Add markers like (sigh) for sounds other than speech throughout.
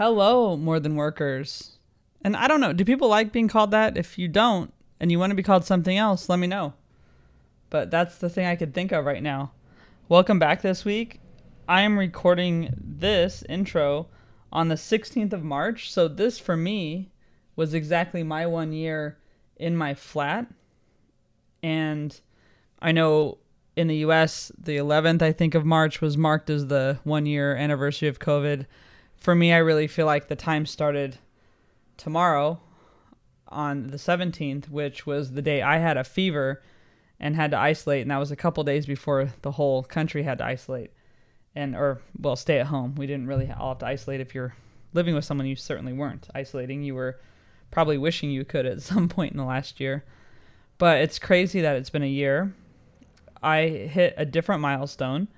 Hello, more than workers. And I don't know, do people like being called that? If you don't and you want to be called something else, let me know. But that's the thing I could think of right now. Welcome back this week. I am recording this intro on the 16th of March. So, this for me was exactly my one year in my flat. And I know in the US, the 11th, I think, of March was marked as the one year anniversary of COVID. For me, I really feel like the time started tomorrow on the 17th, which was the day I had a fever and had to isolate. And that was a couple days before the whole country had to isolate and, or, well, stay at home. We didn't really all have to isolate. If you're living with someone, you certainly weren't isolating. You were probably wishing you could at (laughs) some point in the last year. But it's crazy that it's been a year. I hit a different milestone.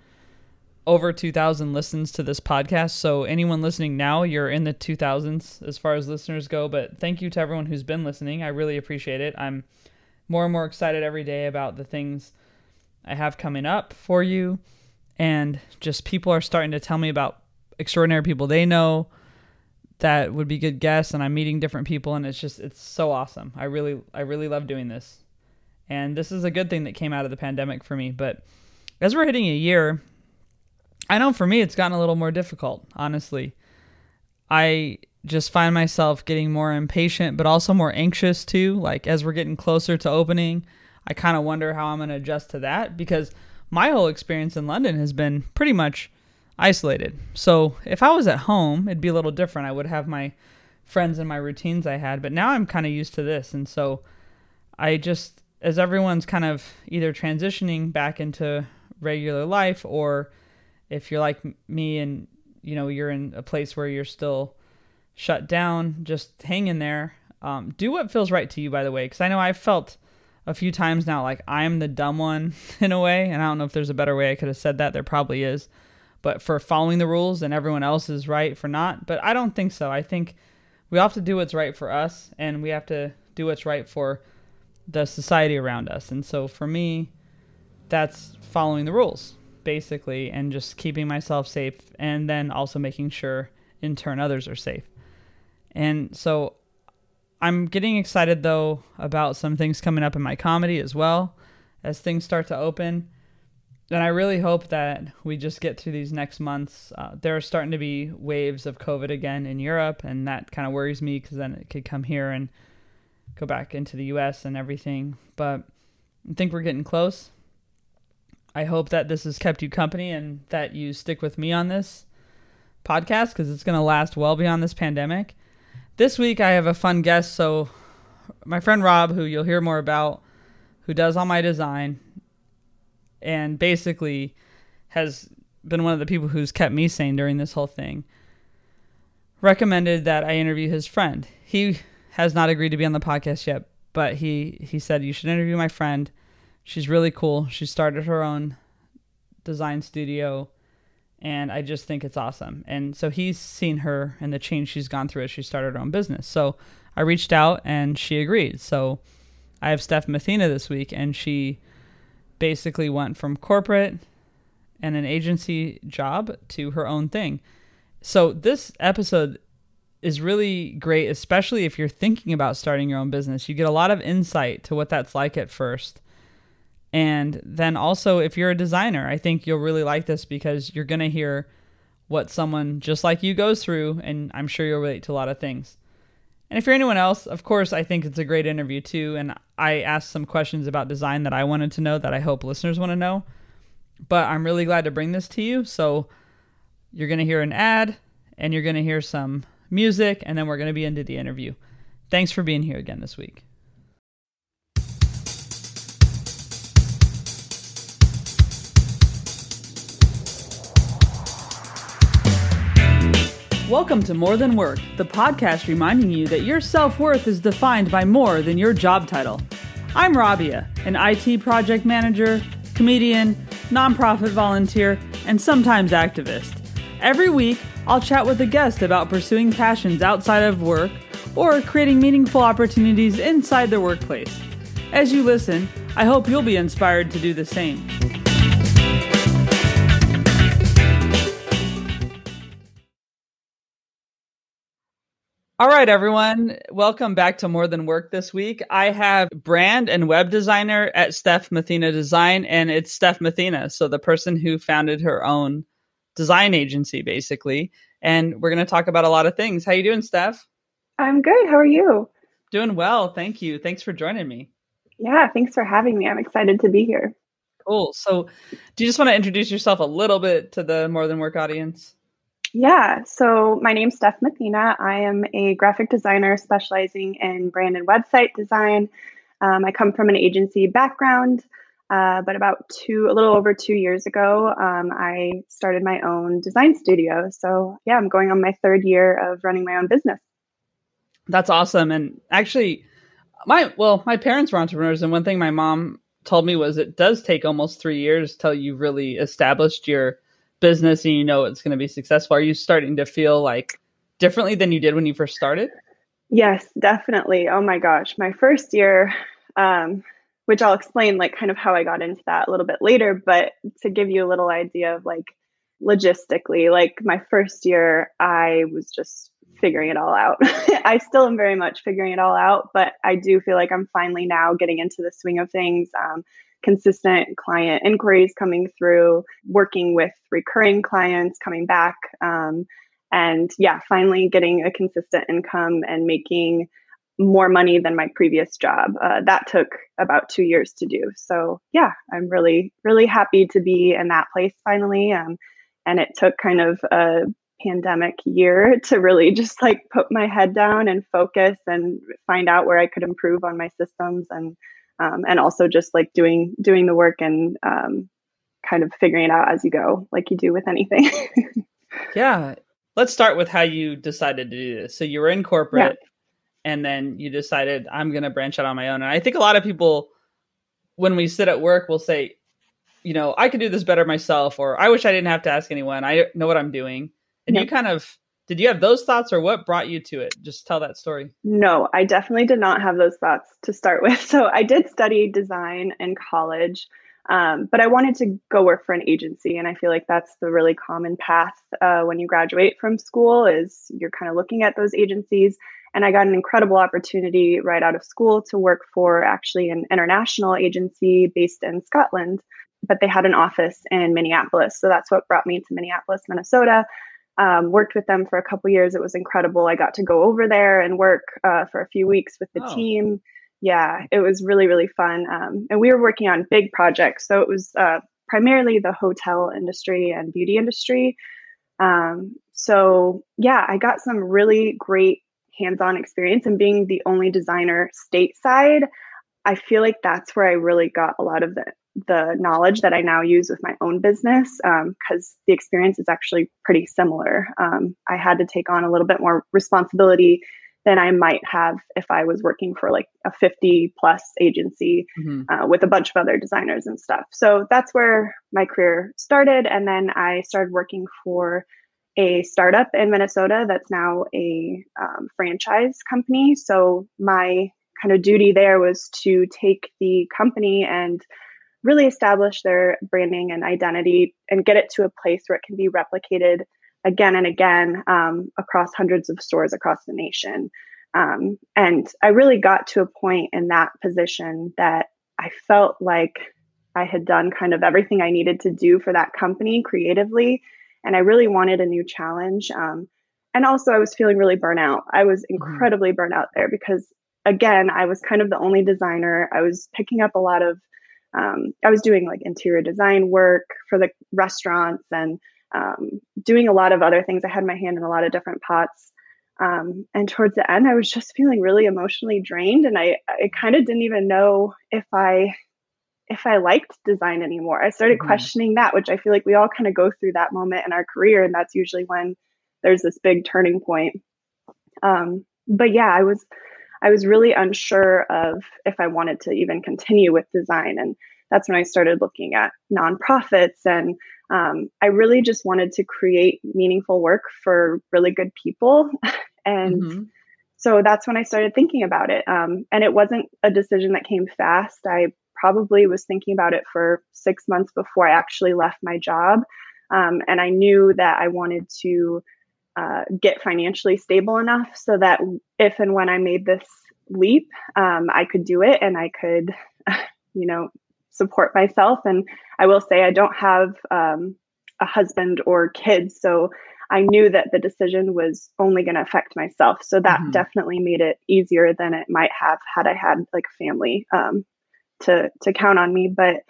Over 2,000 listens to this podcast. So, anyone listening now, you're in the 2000s as far as listeners go. But thank you to everyone who's been listening. I really appreciate it. I'm more and more excited every day about the things I have coming up for you. And just people are starting to tell me about extraordinary people they know that would be good guests and I'm meeting different people and it's just it's so awesome. I really I really love doing this. And this is a good thing that came out of the pandemic for me, but as we're hitting a year, I know for me it's gotten a little more difficult, honestly. I just find myself getting more impatient but also more anxious too, like as we're getting closer to opening, I kind of wonder how I'm going to adjust to that because my whole experience in London has been pretty much isolated. So if I was at home, it'd be a little different. I would have my friends and my routines I had, but now I'm kind of used to this. And so I just, as everyone's kind of either transitioning back into regular life or if you're like me and you know you're in a place where you're still shut down just hang in there um, do what feels right to you by the way because i know i've felt a few times now like i'm the dumb one (laughs) in a way and i don't know if there's a better way i could have said that there probably is but for following the rules and everyone else is right for not. But I don't think so. I think we have to do what's right for us and we have to do what's right for the society around us. And so for me, that's following the rules basically and just keeping myself safe and then also making sure in turn others are safe. And so I'm getting excited though about some things coming up in my comedy as well as things start to open and I really hope that we just get through these next months. Uh, there are starting to be waves of COVID again in Europe, and that kind of worries me because then it could come here and go back into the U.S. and everything. But I think we're getting close. I hope that this has kept you company and that you stick with me on this podcast because it's going to last well beyond this pandemic. This week, I have a fun guest. So, my friend Rob, who you'll hear more about, who does all my design, and basically has been one of the people who's kept me sane during this whole thing, recommended that I interview his friend. He has not agreed to be on the podcast yet, but he he said you should interview my friend. She's really cool. She started her own design studio and I just think it's awesome. And so he's seen her and the change she's gone through as she started her own business. So I reached out and she agreed. So I have Steph Mathena this week and she basically went from corporate and an agency job to her own thing. So this episode is really great, especially if you're thinking about starting your own business. You get a lot of insight to what that's like at first. And then also, if you're a designer, I think you'll really like this because you're going to hear what someone just like you goes through, and I'm sure you'll relate to a lot of things. And if you're anyone else, of course, I think it's a great interview too. And I asked some questions about design that I wanted to know that I hope listeners want to know. But I'm really glad to bring this to you. So you're going to hear an ad and you're going to hear some music, and then we're going to be into the interview. Thanks for being here again this week. Welcome to More Than Work, the podcast reminding you that your self worth is defined by more than your job title. I'm Rabia, an IT project manager, comedian, nonprofit volunteer, and sometimes activist. Every week, I'll chat with a guest about pursuing passions outside of work or creating meaningful opportunities inside the workplace. As you listen, I hope you'll be inspired to do the same. All right, everyone. Welcome back to More Than Work this week. I have brand and web designer at Steph Mathena Design, and it's Steph Mathena. So, the person who founded her own design agency, basically. And we're going to talk about a lot of things. How you doing, Steph? I'm good. How are you? Doing well. Thank you. Thanks for joining me. Yeah, thanks for having me. I'm excited to be here. Cool. So, do you just want to introduce yourself a little bit to the More Than Work audience? Yeah, so my name's Steph Mathena. I am a graphic designer specializing in brand and website design. Um, I come from an agency background, uh, but about two, a little over two years ago, um, I started my own design studio. So yeah, I'm going on my third year of running my own business. That's awesome. And actually, my well, my parents were entrepreneurs, and one thing my mom told me was it does take almost three years till you really established your business and you know it's going to be successful, are you starting to feel like differently than you did when you first started? Yes, definitely. Oh my gosh, my first year, um, which I'll explain like kind of how I got into that a little bit later, but to give you a little idea of like logistically, like my first year, I was just figuring it all out. (laughs) I still am very much figuring it all out, but I do feel like I'm finally now getting into the swing of things. Um, consistent client inquiries coming through, working with recurring clients coming back. Um, and yeah, finally getting a consistent income and making more money than my previous job. Uh, that took about two years to do. So yeah, I'm really, really happy to be in that place finally. Um, and it took kind of a pandemic year (laughs) to really just like put my head down and focus and find out where I could improve on my systems and um, and also just like doing doing the work and um, kind of figuring it out as you go, like you do with anything. (laughs) yeah, let's start with how you decided to do this. So you were in corporate, yeah. and then you decided I'm going to branch out on my own. And I think a lot of people, when we sit at work, will say, you know, I could do this better myself, or I wish I didn't have to ask anyone. I know what I'm doing. And you kind of did you have those thoughts or what brought you to it? Just tell that story. No, I definitely did not have those thoughts to start (laughs) with. So I did study design in college, um, but I wanted to go work for an agency. And I feel like that's the really common path uh, when you graduate from school is you're kind of looking at those agencies. And I got an incredible opportunity right out of school to work for actually an international agency based in Scotland, but they had an office in Minneapolis. So that's what brought me to Minneapolis, Minnesota um, worked with them for a couple years. It was incredible. I got to go over there and work uh, for a few weeks with the oh. team. Yeah, it was really, really fun. Um, and we were working on big projects. So it was uh, primarily the hotel industry and beauty industry. Um, so, yeah, I got some really great hands on experience and being the only designer stateside. I feel like that's where I really got a lot of the the knowledge that I now use with my own business because um, the experience is actually pretty similar. Um, I had to take on a little bit more responsibility than I might have if I was working for like a 50 plus agency mm-hmm. uh, with a bunch of other designers and stuff. So that's where my career started. And then I started working for a startup in Minnesota that's now a um, franchise company. So my kind of duty there was to take the company and really establish their branding and identity and get it to a place where it can be replicated again and again um, across hundreds of stores across the nation. Um, and I really got to a point in that position that I felt like I had done kind of everything I needed to do for that company creatively. And I really wanted a new challenge. Um, and also, I was feeling really burnout. I was mm-hmm. incredibly mm-hmm. burnt out there because, again, I was kind of the only designer. I was picking up a lot of um, I was doing like interior design work for the restaurants and um, doing a lot of other things. I had my hand in a lot of different pots. Um, and towards the end, I was just feeling really emotionally drained, and I, I kind of didn't even know if I if I liked design anymore. I started mm-hmm. questioning that, which I feel like we all kind of go through that moment in our career, and that's usually when there's this big turning point. Um, but yeah, I was I was really unsure of if I wanted to even continue with design. And that's when I started looking at nonprofits. And um, I really just wanted to create meaningful work for really good people. (laughs) and mm-hmm. so that's when I started thinking about it. Um, and it wasn't a decision that came fast. I probably was thinking about it for six months before I actually left my job. Um, and I knew that I wanted to uh, get financially stable enough so that if and when I made this leap, um, I could do it and I could, (laughs) you know, support myself. And I will say I don't have um, a husband or kids, so I knew that the decision was only going to affect myself. So that mm-hmm. definitely made it easier than it might have had I had like a family um, to to count on me. But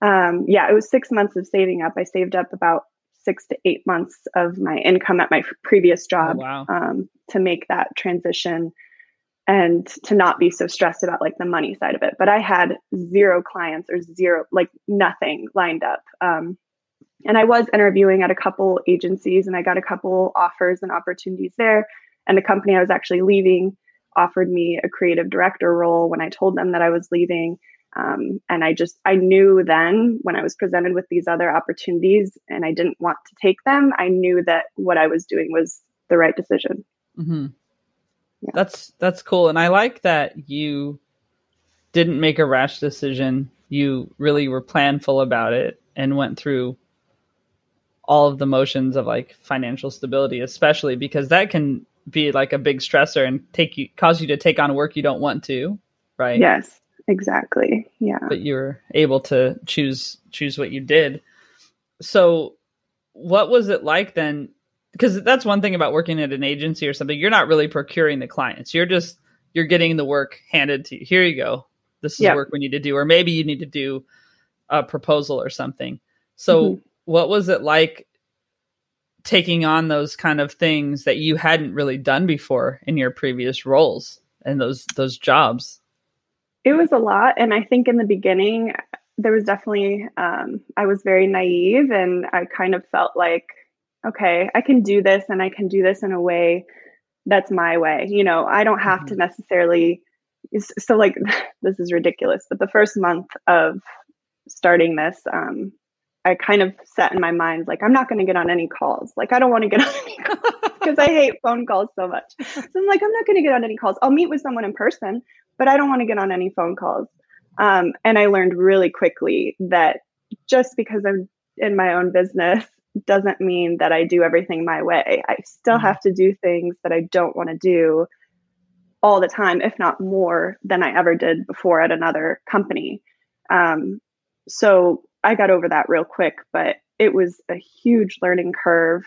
um, yeah, it was six months of saving up. I saved up about six to eight months of my income at my previous oh, job oh, wow. um, to make that transition and to not be so stressed about like the money side of it. But I had zero clients or zero, like nothing lined up. Um, and I was interviewing at a couple agencies and I got a couple offers and opportunities there. And the company I was actually leaving offered me a creative director role when I told them that I was leaving. Um, and I just, I knew then when I was presented with these other opportunities and I didn't want to take them, I knew that what I was doing was the right decision. Mm-hmm. Yeah. That's, that's cool. And I like that you didn't make a rash decision. You really were planful about it and went through all of the motions of like financial stability, especially because that can be like a big stressor and take you, cause you to take on work you don't want to. Right. Yes exactly. Yeah. But you were able to choose choose what you did. So what was it like then? Because that's one thing about working at an agency or something you're not really procuring the clients. You're just you're getting the work handed to you. Here you go. This is work we need to do. Or maybe you need to do a proposal or something. So mm-hmm. what was it like taking on those kind of things that you hadn't really done before in your previous roles and those those jobs it was a lot. And I think in the beginning, there was definitely, um, I was very naive and I kind of felt like, okay, I can do this and I can do this in a way that's my way. You know, I don't have mm-hmm. to necessarily. So, like, (laughs) this is ridiculous, but the first month of starting this, um, I kind of set in my mind, like, I'm not going to get on any calls. Like, I don't want to get (laughs) on any calls (laughs) because I hate phone calls so much. So I'm like, I'm not going to get on any calls. I'll meet with someone in person, but I don't want to get on any phone calls. Um, and I learned really quickly that just because I'm in my own business doesn't mean that I do everything my way. I still mm-hmm. have to do things that I don't want to do all the time, if not more than I ever did before at another company. Um, so I got over that real quick, but it was a huge learning curve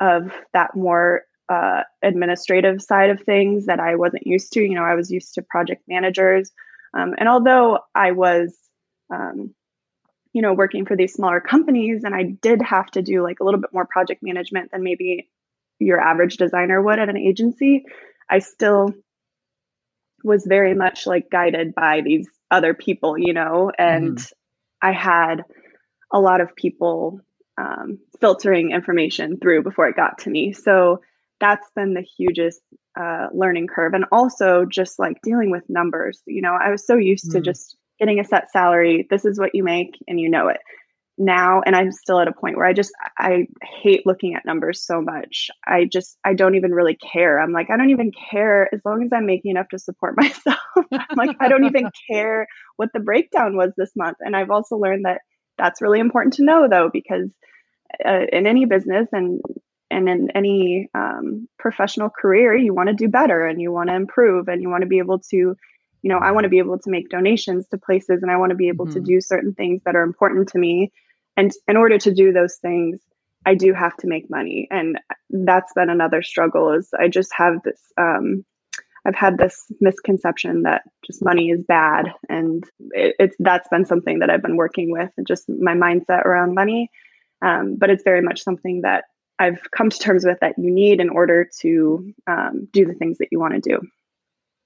of that more uh, administrative side of things that I wasn't used to. You know, I was used to project managers. Um, and although I was, um, you know, working for these smaller companies and I did have to do like a little bit more project management than maybe your average designer would at an agency, I still was very much like guided by these other people, you know, and mm. I had a lot of people um, filtering information through before it got to me. So that's been the hugest uh, learning curve. And also just like dealing with numbers. You know, I was so used mm. to just getting a set salary. This is what you make and you know it now and i'm still at a point where i just i hate looking at numbers so much i just i don't even really care i'm like i don't even care as long as i'm making enough to support (laughs) myself i'm like i don't even (laughs) care what the breakdown was this month and i've also learned that that's really important to know though because uh, in any business and and in any um, professional career you want to do better and you want to improve and you want to be able to you know i want to be able to make donations to places and i want to be able mm-hmm. to do certain things that are important to me. And in order to do those things i do have to make money. And that's been another struggle is i just have this um, i've had this misconception that just money is bad and it, it's that's been something that i've been working with and just my mindset around money. Um, but it's very much something that I've come to terms with that you need in order to um, do the things that you want to do.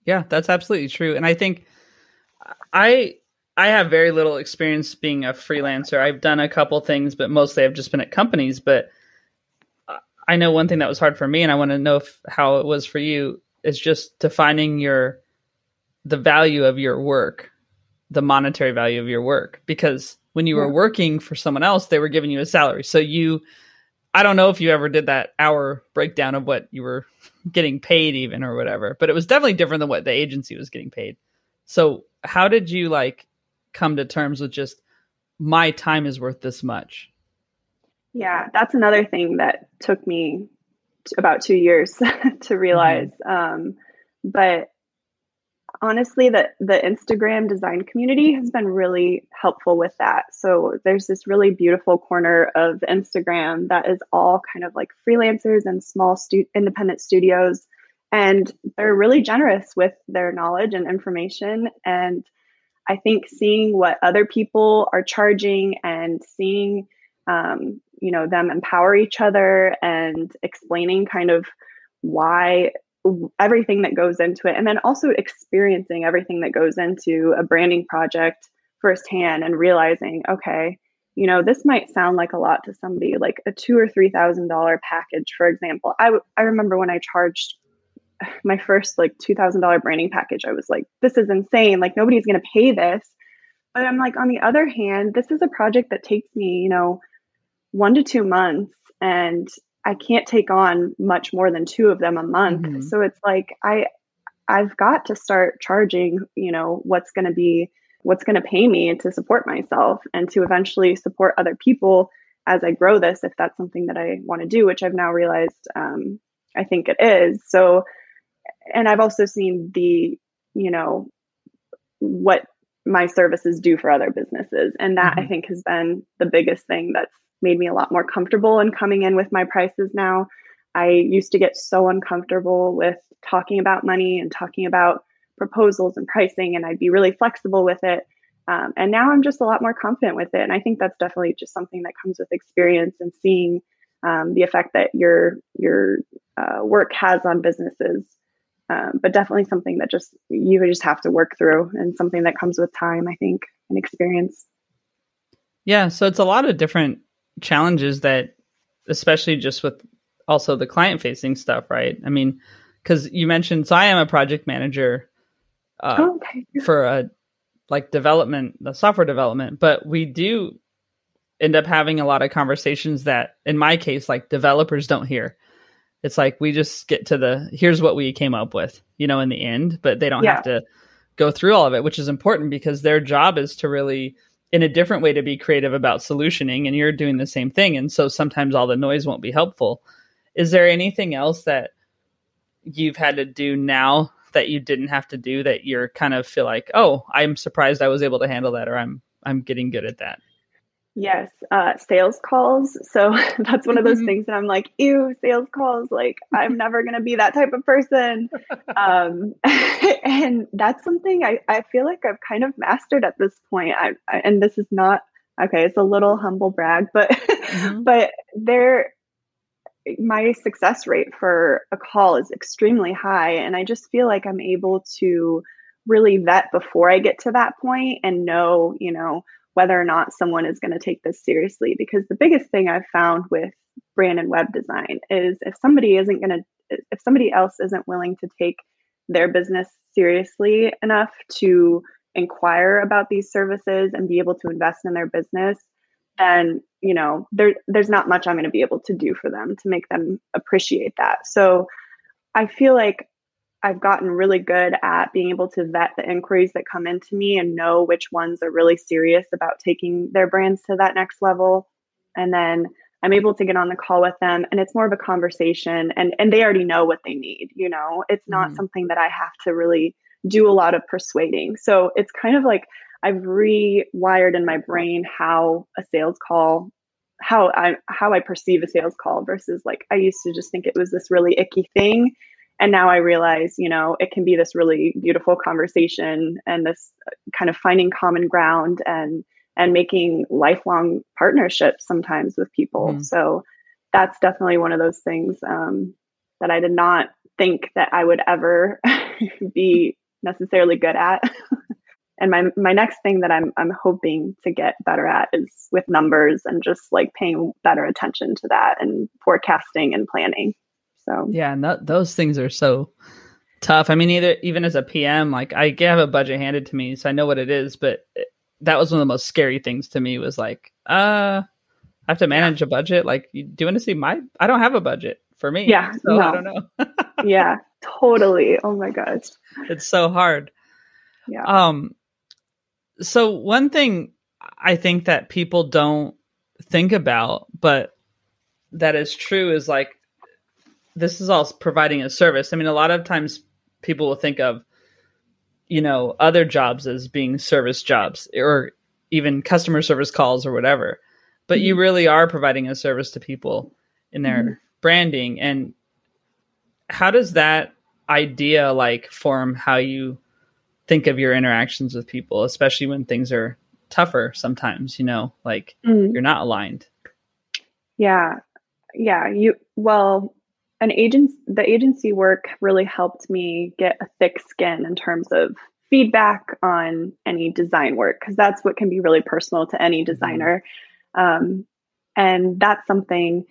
Yeah, that's absolutely true. And I think I I have very little experience being a freelancer. I've done a couple things, but mostly I've just been at companies. But I know one thing that was hard for me, and I want to know if, how it was for you, is just defining your the value of your work, the monetary value of your work. Because when you yeah. were working for someone else, they were giving you a salary. So you I don't know if you ever did that hour breakdown of what you were (laughs) getting paid even or whatever, but it was definitely different than what the agency was getting paid. So, how did you like come to terms with just my time is worth this much? Yeah, that's another thing that took me about two years (laughs) to realize. Mm-hmm. Um, but honestly, the the Instagram design community has been really helpful with that. So there's this really beautiful corner of Instagram that is all kind of like freelancers and small stu- independent studios, and they're really generous with their knowledge and information. And I think seeing what other people are charging and seeing um, you know them empower each other and explaining kind of why everything that goes into it and then also experiencing everything that goes into a branding project firsthand and realizing okay you know this might sound like a lot to somebody like a two or three thousand dollar package for example. I, I remember when i charged my first like two thousand dollar branding package i was like this is insane like nobody's going to pay this. But i'm like on the other hand this is a project that takes me you know one to two months and I can't take on much more than two of them a month. Mm-hmm. So it's like I I've got to start charging, you know, what's going to be what's going to pay me to support myself and to eventually support other people as I grow this if that's something that I want to do, which I've now realized um, I think it is. So and I've also seen the, you know, what my services do for other businesses and that mm-hmm. I think has been the biggest thing that's made me a lot more comfortable in coming in with my prices now. I used to get so uncomfortable with talking about money and talking about proposals and pricing, and I'd be really flexible with it. Um, and now I'm just a lot more confident with it. And I think that's definitely just something that comes with experience and seeing um, the effect that your your uh, work has on businesses. Um, but definitely something that just you just have to work through, and something that comes with time, I think, and experience. Yeah, so it's a lot of different challenges that, especially just with also the client facing stuff, right? I mean, because you mentioned, so I am a project manager uh, oh, okay. for a like development, the software development, but we do end up having a lot of conversations that, in my case, like developers don't hear. It's like we just get to the here's what we came up with, you know, in the end, but they don't yeah. have to go through all of it, which is important because their job is to really in a different way to be creative about solutioning and you're doing the same thing and so sometimes all the noise won't be helpful. Is there anything else that you've had to do now that you didn't have to do that you're kind of feel like oh i'm surprised i was able to handle that or i'm i'm getting good at that Yes, uh, sales calls. So (laughs) that's one of those mm-hmm. things that I'm like, ew, sales calls. Like, I'm (laughs) never going to be that type of person. Um, (laughs) and that's something I, I feel like I've kind of mastered at this point. I, I and this is not, okay, it's a little humble brag, but, mm-hmm. but there, my success rate for a call is extremely high. And I just feel like I'm able to really vet before I get to that point and know, you know, whether or not someone is going to take this seriously. Because the biggest thing I've found with brand and web design is if somebody isn't going to, if somebody else isn't willing to take their business seriously enough to inquire about these services and be able to invest in their business, then you know there there's not much I'm going to be able to do for them to make them appreciate that. So I feel like I've gotten really good at being able to vet the inquiries that come into me and know which ones are really serious about taking their brands to that next level. And then I'm able to get on the call with them and it's more of a conversation and and they already know what they need, you know. It's not mm something that I have to really do a lot of persuading. So it's kind of like I've rewired in my brain how a sales call how I how I perceive a sales call versus like I used to just think it was this really icky thing and now i realize you know it can be this really beautiful conversation and this kind of finding common ground and and making lifelong partnerships sometimes with people. Mm. so that's definitely one of those things um, that i did not think that i would ever (laughs) be necessarily good at. (laughs) And my my next thing that i'm i'm hoping to get better at is with numbers and just like paying better attention to that and forecasting and planning so yeah, and th- those things are so tough. I mean, either even as a PM, like I have a budget handed to me, so I know what it is. But it, that was one of the most scary things to me. Was like, uh, I have to manage yeah. a budget. Like, do you want to see my? I don't have a budget for me. Yeah, so no. I don't know. (laughs) yeah, totally. Oh my gosh, it's so hard. Yeah. Um. So one thing I think that people don't think about, but that is true, is like this is all providing a service. I mean, a lot of times people will think of, you know, other jobs as being service jobs or even customer service calls or whatever. But mm-hmm. you really are providing a service to people in their mm-hmm. branding. And how does that idea like form how you think of your interactions with people, especially when things are tougher sometimes, you know, like mm-hmm. you're not aligned? Yeah. Yeah. You, well, an agent, the agency work really helped me get a thick skin in terms of feedback on any design work because that's what can be really personal to any mm-hmm. designer um, and that's something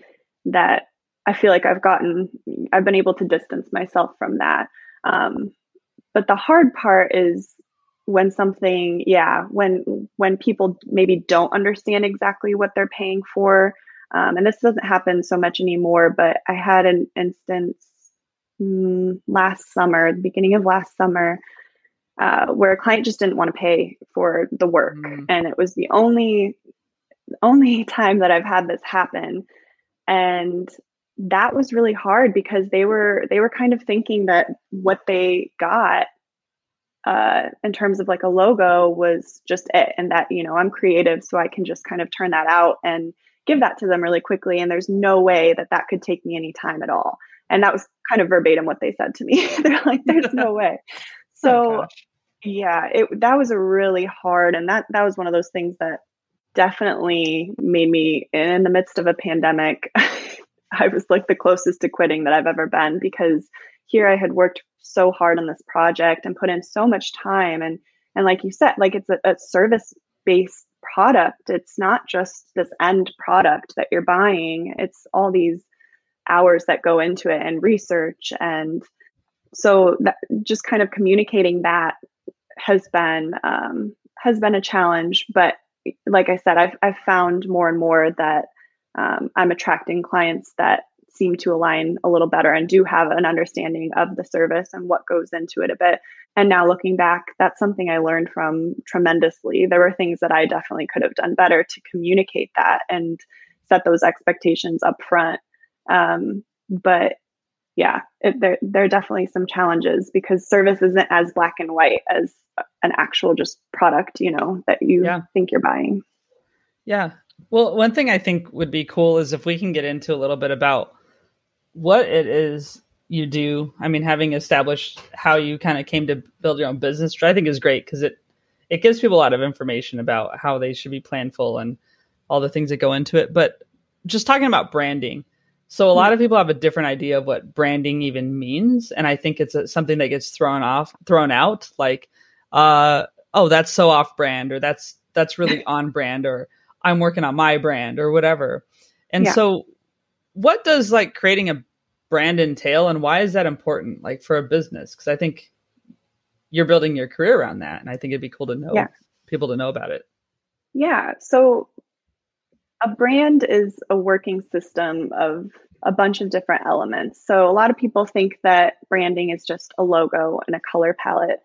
that i feel like i've gotten i've been able to distance myself from that um, but the hard part is when something yeah when when people maybe don't understand exactly what they're paying for um, and this doesn't happen so much anymore but i had an instance mm, last summer the beginning of last summer uh, where a client just didn't want to pay for the work, mm. and it was the only only (laughs) time that I've had this happen, and that was really hard because they were they were kind of thinking that what they got uh, in terms of like a logo was just it, and that you know I'm creative, so I can just kind of turn that out. And give that to them really quickly, and there's no way that that could take me any time at all. And that was kind of verbatim what they said to me. (laughs) They're like, "There's no way." (laughs) So oh yeah, it that was a really hard and that that was one of those things that definitely made me in the midst of a pandemic. (laughs) I was like the closest to quitting that I've ever been because here I had worked so hard on this project and put in so much time and and like you said, like it's a, a service based product. It's not just this end product that you're buying. It's all these hours that go into it and research and so that just kind of communicating that has been um, has been a challenge. But like I said, I've I've found more and more that um, I'm attracting clients that seem to align a little better and do have an understanding of the service and what goes into it a bit. And now looking back, that's something I learned from tremendously. There were things that I definitely could have done better to communicate that and set those expectations up front. Um, but yeah, it, there there are definitely some challenges because service isn't as black and white as an actual just product, you know, that you yeah. think you're buying. Yeah. Well, one thing I think would be cool is if we can get into a little bit about what it is you do. I mean, having established how you kind of came to build your own business, which I think is great because it it gives people a lot of information about how they should be planful and all the things that go into it. But just talking about branding, so a lot of people have a different idea of what branding even means, and I think it's a, something that gets thrown off, thrown out. Like, uh, oh, that's so off brand, or that's that's really (laughs) on brand, or I'm working on my brand, or whatever. And yeah. so, what does like creating a brand entail, and why is that important, like for a business? Because I think you're building your career around that, and I think it'd be cool to know yeah. people to know about it. Yeah. So a brand is a working system of a bunch of different elements. So a lot of people think that branding is just a logo and a color palette.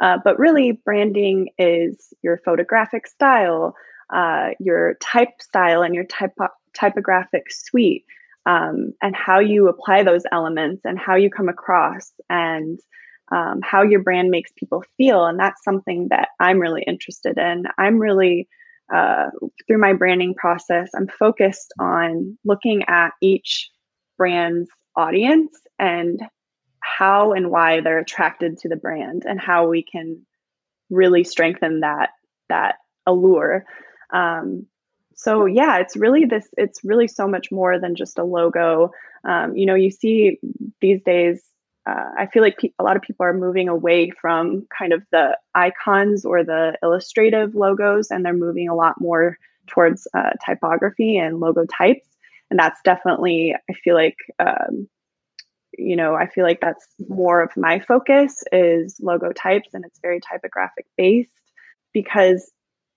Uh, but really, branding is your photographic style, uh, your type style, and your typo- typographic suite, um, and how you apply those elements and how you come across and um, how your brand makes people feel. And that's something that I'm really interested in. I'm really uh, through my branding process, I'm focused on looking at each brand's audience and how and why they're attracted to the brand and how we can really strengthen that that allure. Um, so yeah, it's really this. It's really so much more than just a logo. Um, you know, you see these days uh, I feel like pe- a lot of people are moving away from kind of the icons or the illustrative logos, and they're moving a lot more towards uh, typography and logo types. And that's definitely, I feel like, um, you know, I feel like that's more of my focus is logo types, and it's very typographic based because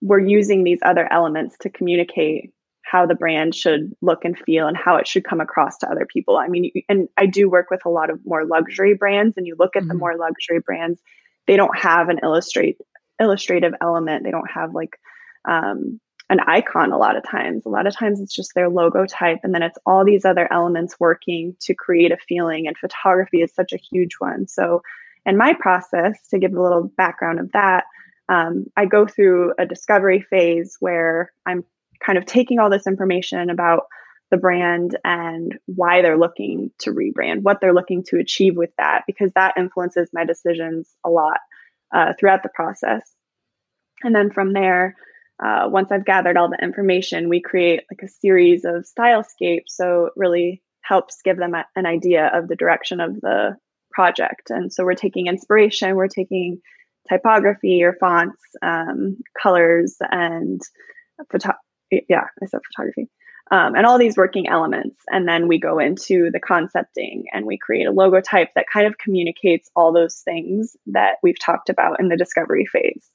we're using these other elements to communicate how the brand should look and feel and how it should come across to other people. I mean, and I do work with a lot of more luxury brands, and you look at mm-hmm. the more luxury brands, they don't have an illustrate illustrative element. They don't have like um, an icon a lot of times. A lot of times it's just their logo type, and then it's all these other elements working to create a feeling. And photography is such a huge one. So, in my process, to give a little background of that, um, I go through a discovery phase where I'm kind of taking all this information about the brand and why they're looking to rebrand, what they're looking to achieve with that, because that influences my decisions a lot uh, throughout the process. And then from there, uh, once I've gathered all the information, we create like a series of stylescapes. So it really helps give them a, an idea of the direction of the project. And so we're taking inspiration, we're taking typography or fonts, um, colors, and photo- yeah, I said photography. Um, and all these working elements. And then we go into the concepting and we create a logo type that kind of communicates all those things that we've talked about in the discovery phase.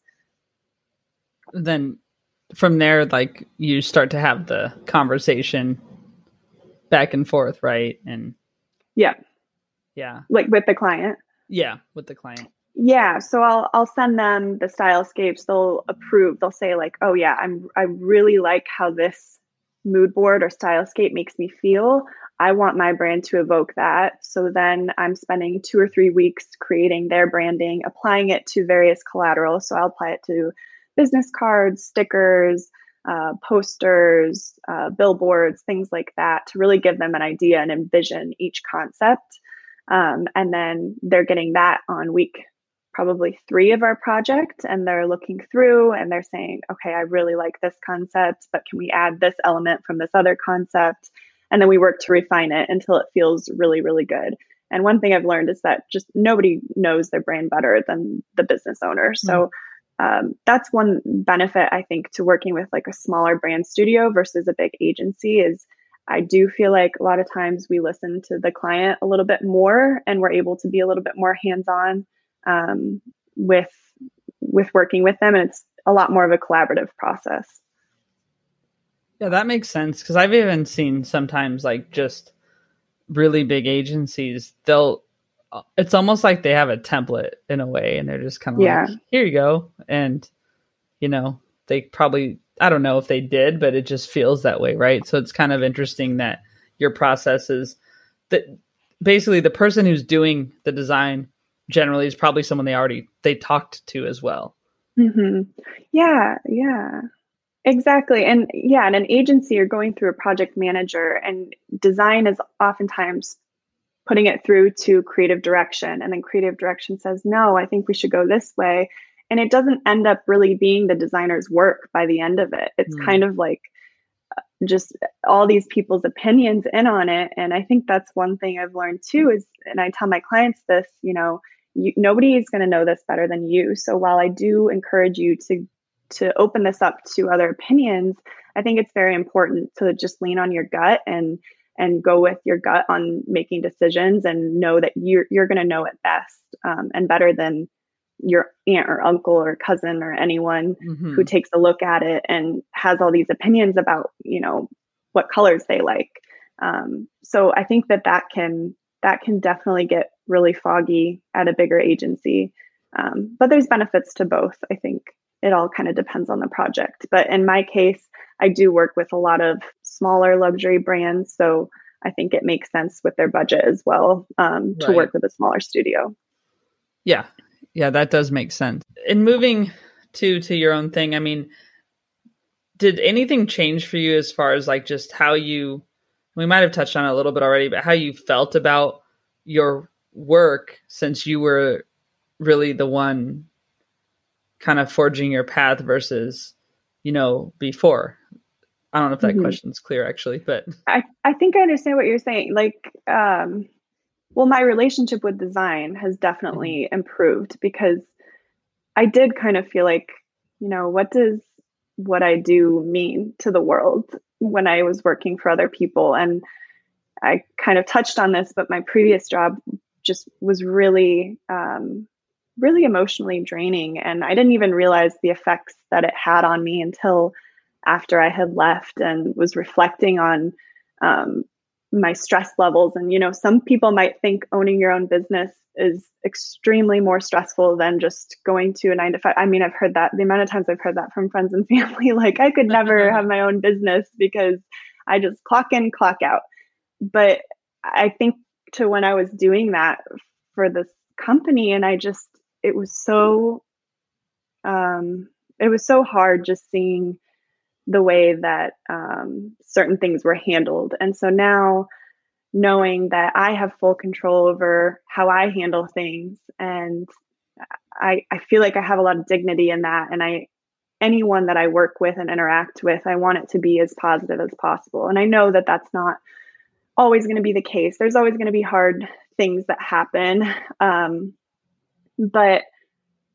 Then from there, like you start to have the conversation back and forth, right? And yeah, yeah, like with the client. Yeah, with the client. Yeah, so I'll I'll send them the stylescapes. They'll approve. They'll say like, "Oh yeah, I'm I really like how this mood board or stylescape makes me feel. I want my brand to evoke that." So then I'm spending 2 or 3 weeks creating their branding, applying it to various collateral. So I'll apply it to business cards, stickers, uh, posters, uh, billboards, things like that to really give them an idea and envision each concept. Um, and then they're getting that on week probably three of our project and they're looking through and they're saying, okay, I really like this concept, but can we add this element from this other concept? And then we work to refine it until it feels really, really good. And one thing I've learned is that just nobody knows their brand better than the business owner. So mm-hmm. um, that's one benefit I think to working with like a smaller brand studio versus a big agency is I do feel like a lot of times we listen to the client a little bit more and we're able to be a little bit more hands on um, with with working with them, and it's a lot more of a collaborative process. Yeah, that makes sense because I've even seen sometimes like just really big agencies, they'll it's almost like they have a template in a way and they're just kind of yeah. like, here you go. And you know, they probably I don't know if they did, but it just feels that way, right? So it's kind of interesting that your process is that basically the person who's doing the design generally is probably someone they already they talked to as well. Mm-hmm. Yeah, yeah, exactly. And yeah, in an agency, you're going through a project manager, and design is oftentimes putting it through to creative direction, and then creative direction says, "No, I think we should go this way," and it doesn't end up really being the designer's work by the end of it. It's mm. kind of like uh, just all these people's opinions in on it and i think that's one thing i've learned too is and i tell my clients this you know you, nobody is going to know this better than you. So while I do encourage you to to open this up to other opinions, I think it's very important to just lean on your gut and and go with your gut on making decisions and know that you're you're going to know it best um, and better than your aunt or uncle or cousin or anyone mm-hmm. who takes a look at it and has all these opinions about you know what colors they like. Um, so I think that that can that can definitely get really foggy at a bigger agency. Um, but there's benefits to both. I think it all kind of depends on the project. But in my case, I do work with a lot of smaller luxury brands. So I think it makes sense with their budget as well um, to right. work with a smaller studio. Yeah. Yeah, that does make sense. In moving to to your own thing, I mean, did anything change for you as far as like just how you we might have touched on it a little bit already, but how you felt about your work since you were really the one kind of forging your path versus, you know, before. I don't know if that mm-hmm. question's clear actually, but I, I think I understand what you're saying. Like, um, well, my relationship with design has definitely mm-hmm. improved because I did kind of feel like, you know, what does what I do mean to the world? when I was working for other people. And I kind of touched on this, but my previous job just was really, um, really emotionally draining. And I didn't even realize the effects that it had on me until after I had left and was reflecting on um, my stress levels. And you know some people might think owning your own business is extremely more stressful than just going to a 9 to 5 I mean I've heard that the amount of times I've heard that from friends and (laughs) family like I could never (laughs) have my own business because I just clock in clock out. But I think to when I was doing that for this company and I just it was so um it was so hard just seeing the way that um, certain things were handled. And so now, knowing that I have full control over how I handle things, and I, I feel like I have a lot of dignity in that. And I, anyone that I work with and interact with, I want it to be as positive as possible. And I know that that's not always going to be the case. There's always going to be hard things that happen. Um, but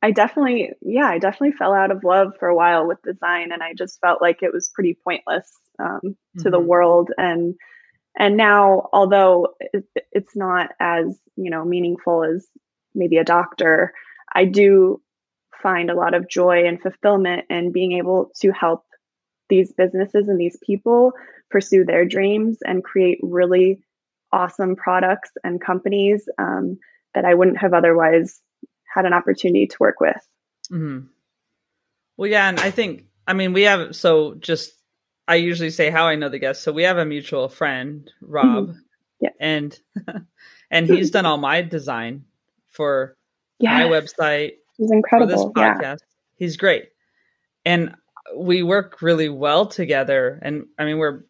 I definitely, yeah, I definitely fell out of love for a while with design, and I just felt like it was pretty pointless um, to mm-hmm. the world. And and now, although it, it's not as you know meaningful as maybe a doctor, I do find a lot of joy and fulfillment in being able to help these businesses and these people pursue their dreams and create really awesome products and companies um, that I wouldn't have otherwise had an opportunity to work with. Mm-hmm. Well, yeah, and I think I mean we have so just I usually say how I know the guests. So we have a mutual friend, Rob, mm-hmm. yeah. and (laughs) and he's done all my design for yeah. my website. He's incredible. For this podcast, yeah. he's great, and we work really well together. And I mean, we're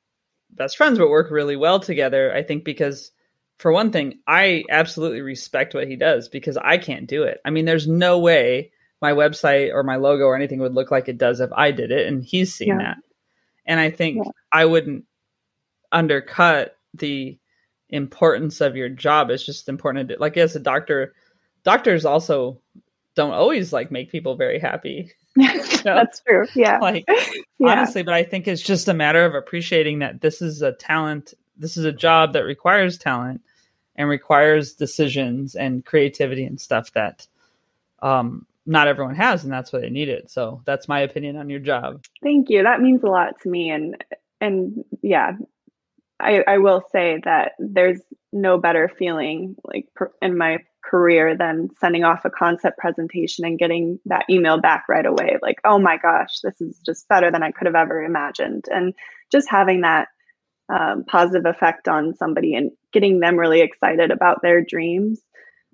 best friends, but work really well together. I think because for one thing, I absolutely respect what he does because I can't do it. I mean, there's no way my website or my logo or anything would look like it does if I did it, and he's seen yeah. that. And I think yeah. I wouldn't undercut the importance of your job. It's just important to do. Like as a doctor, doctors also don't always like make people very happy. (laughs) you know? That's true. Yeah. Like (laughs) yeah. honestly, but I think it's just a matter of appreciating that this is a talent this is a job that requires talent and requires decisions and creativity and stuff that um, not everyone has, and that's why they need it. So that's my opinion on your job. Thank you. That means a lot to me, and and yeah, I I will say that there's no better feeling like per, in my career than sending off a concept presentation and getting that email back right away like oh my gosh this is just better than i could have ever imagined and just having that um, positive effect on somebody and getting them really excited about their dreams.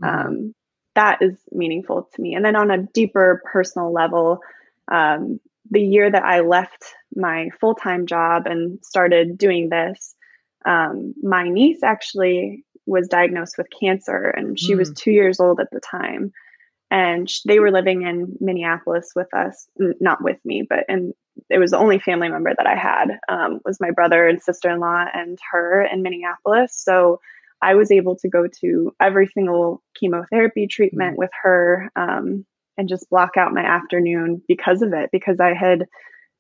Mm-hmm. Um, that is meaningful to me. And then on a deeper personal level, um, the year that I left my full time job and started doing this, um, my niece actually was diagnosed with cancer and she mm. was two years old at the time. And they were living in Minneapolis with us, not with me, but and it was the only family member that I had um, was my brother and sister in law and her in Minneapolis. So I was able to go to every single chemotherapy treatment with her um, and just block out my afternoon because of it because I had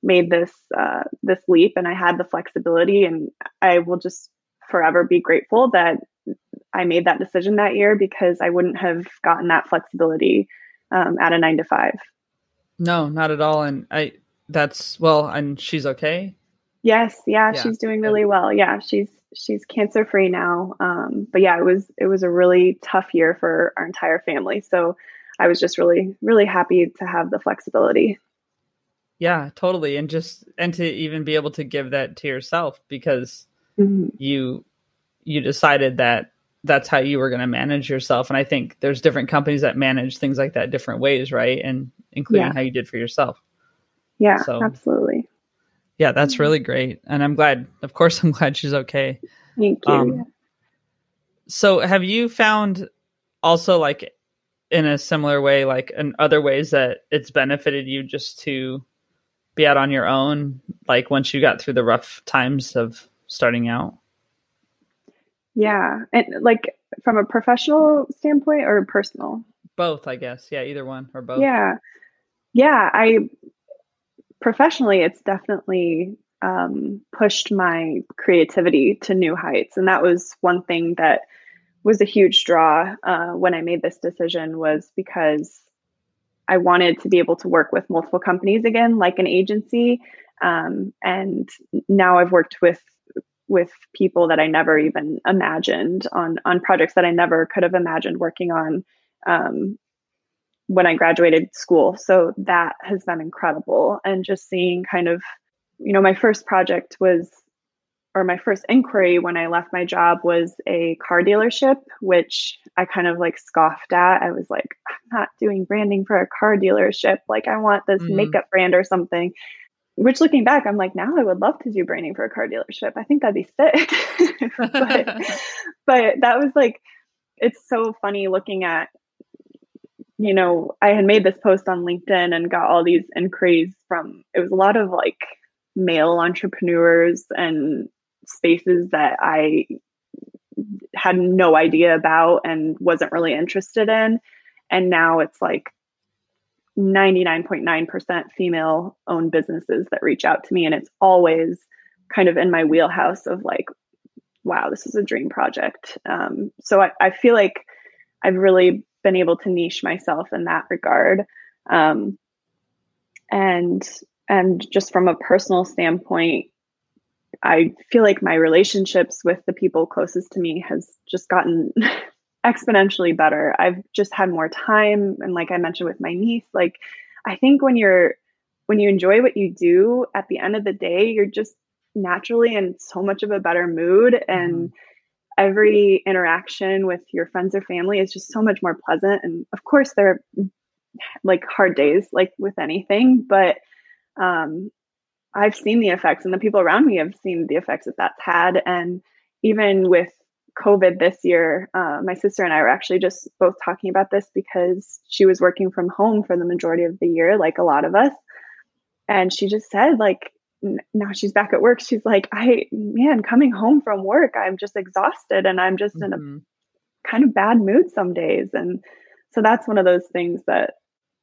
made this uh, this leap and I had the flexibility and I will just forever be grateful that I made that decision that year because I wouldn't have gotten that flexibility um, at a nine to five. No, not at all. And I that's well, and she's okay. Yes, yeah, yeah. she's doing really well. Yeah, she's she's cancer free now. Um, but yeah, it was it was a really tough year for our entire family. So I was just really really happy to have the flexibility. Yeah, totally, and just and to even be able to give that to yourself because mm-hmm. you you decided that that's how you were going to manage yourself and i think there's different companies that manage things like that different ways right and including yeah. how you did for yourself yeah, so, absolutely. Yeah, that's really great. And I'm glad, of course, I'm (laughs) glad she's okay. Thank you. Um, so have you found also like in a similar way, like in other ways that it's benefited you just to be out on your own, like once you got through the rough times of starting out? Yeah. And like from a professional standpoint or personal? Both, I guess. Yeah, either one or both. Yeah. Yeah. I professionally, it's definitely um, pushed my creativity to new heights. And that was one thing that was a huge draw uh, when I made this decision was because I wanted to be able to work with multiple companies again, like an agency. Um, and now I've worked with with people that I never even imagined on on projects that I never could have imagined working on um, when I graduated school. So that has been incredible. And just seeing kind of, you know, my first project was, or my first inquiry when I left my job was a car dealership, which I kind of like scoffed at. I was like, I'm not doing branding for a car dealership. Like, I want this mm-hmm. makeup brand or something. Which looking back, I'm like, now I would love to do branding for a car dealership. I think that'd be sick. (laughs) but, (laughs) but that was like, it's so funny looking at you know, I had made this post on LinkedIn and got all these inquiries from it was a lot of like male entrepreneurs and spaces that I had no idea about and wasn't really interested in. And now it's like 99.9% female owned businesses that reach out to me. And it's always kind of in my wheelhouse of like, wow, this is a dream project. Um, so I, I feel like I've really been able to niche myself in that regard. Um, and and just from a personal standpoint, I feel like my relationships with the people closest to me has just gotten (laughs) exponentially better. I've just had more time and like I mentioned with my niece, like I think when you're when you enjoy what you do, at the end of the day, you're just naturally in so much of a better mood and mm-hmm every interaction with your friends or family is just so much more pleasant. And of course, there are like hard days, like with anything, but um, I've seen the effects, and the people around me have seen the effects that that's had. And even with COVID this year, uh, my sister and I were actually just both talking about this because she was working from home for the majority of the year, like a lot of us. And she just said, like, now she's back at work she's like i man coming home from work i'm just exhausted and i'm just mm-hmm. in a mm-hmm. kind of bad mood some days and so that's one of those things that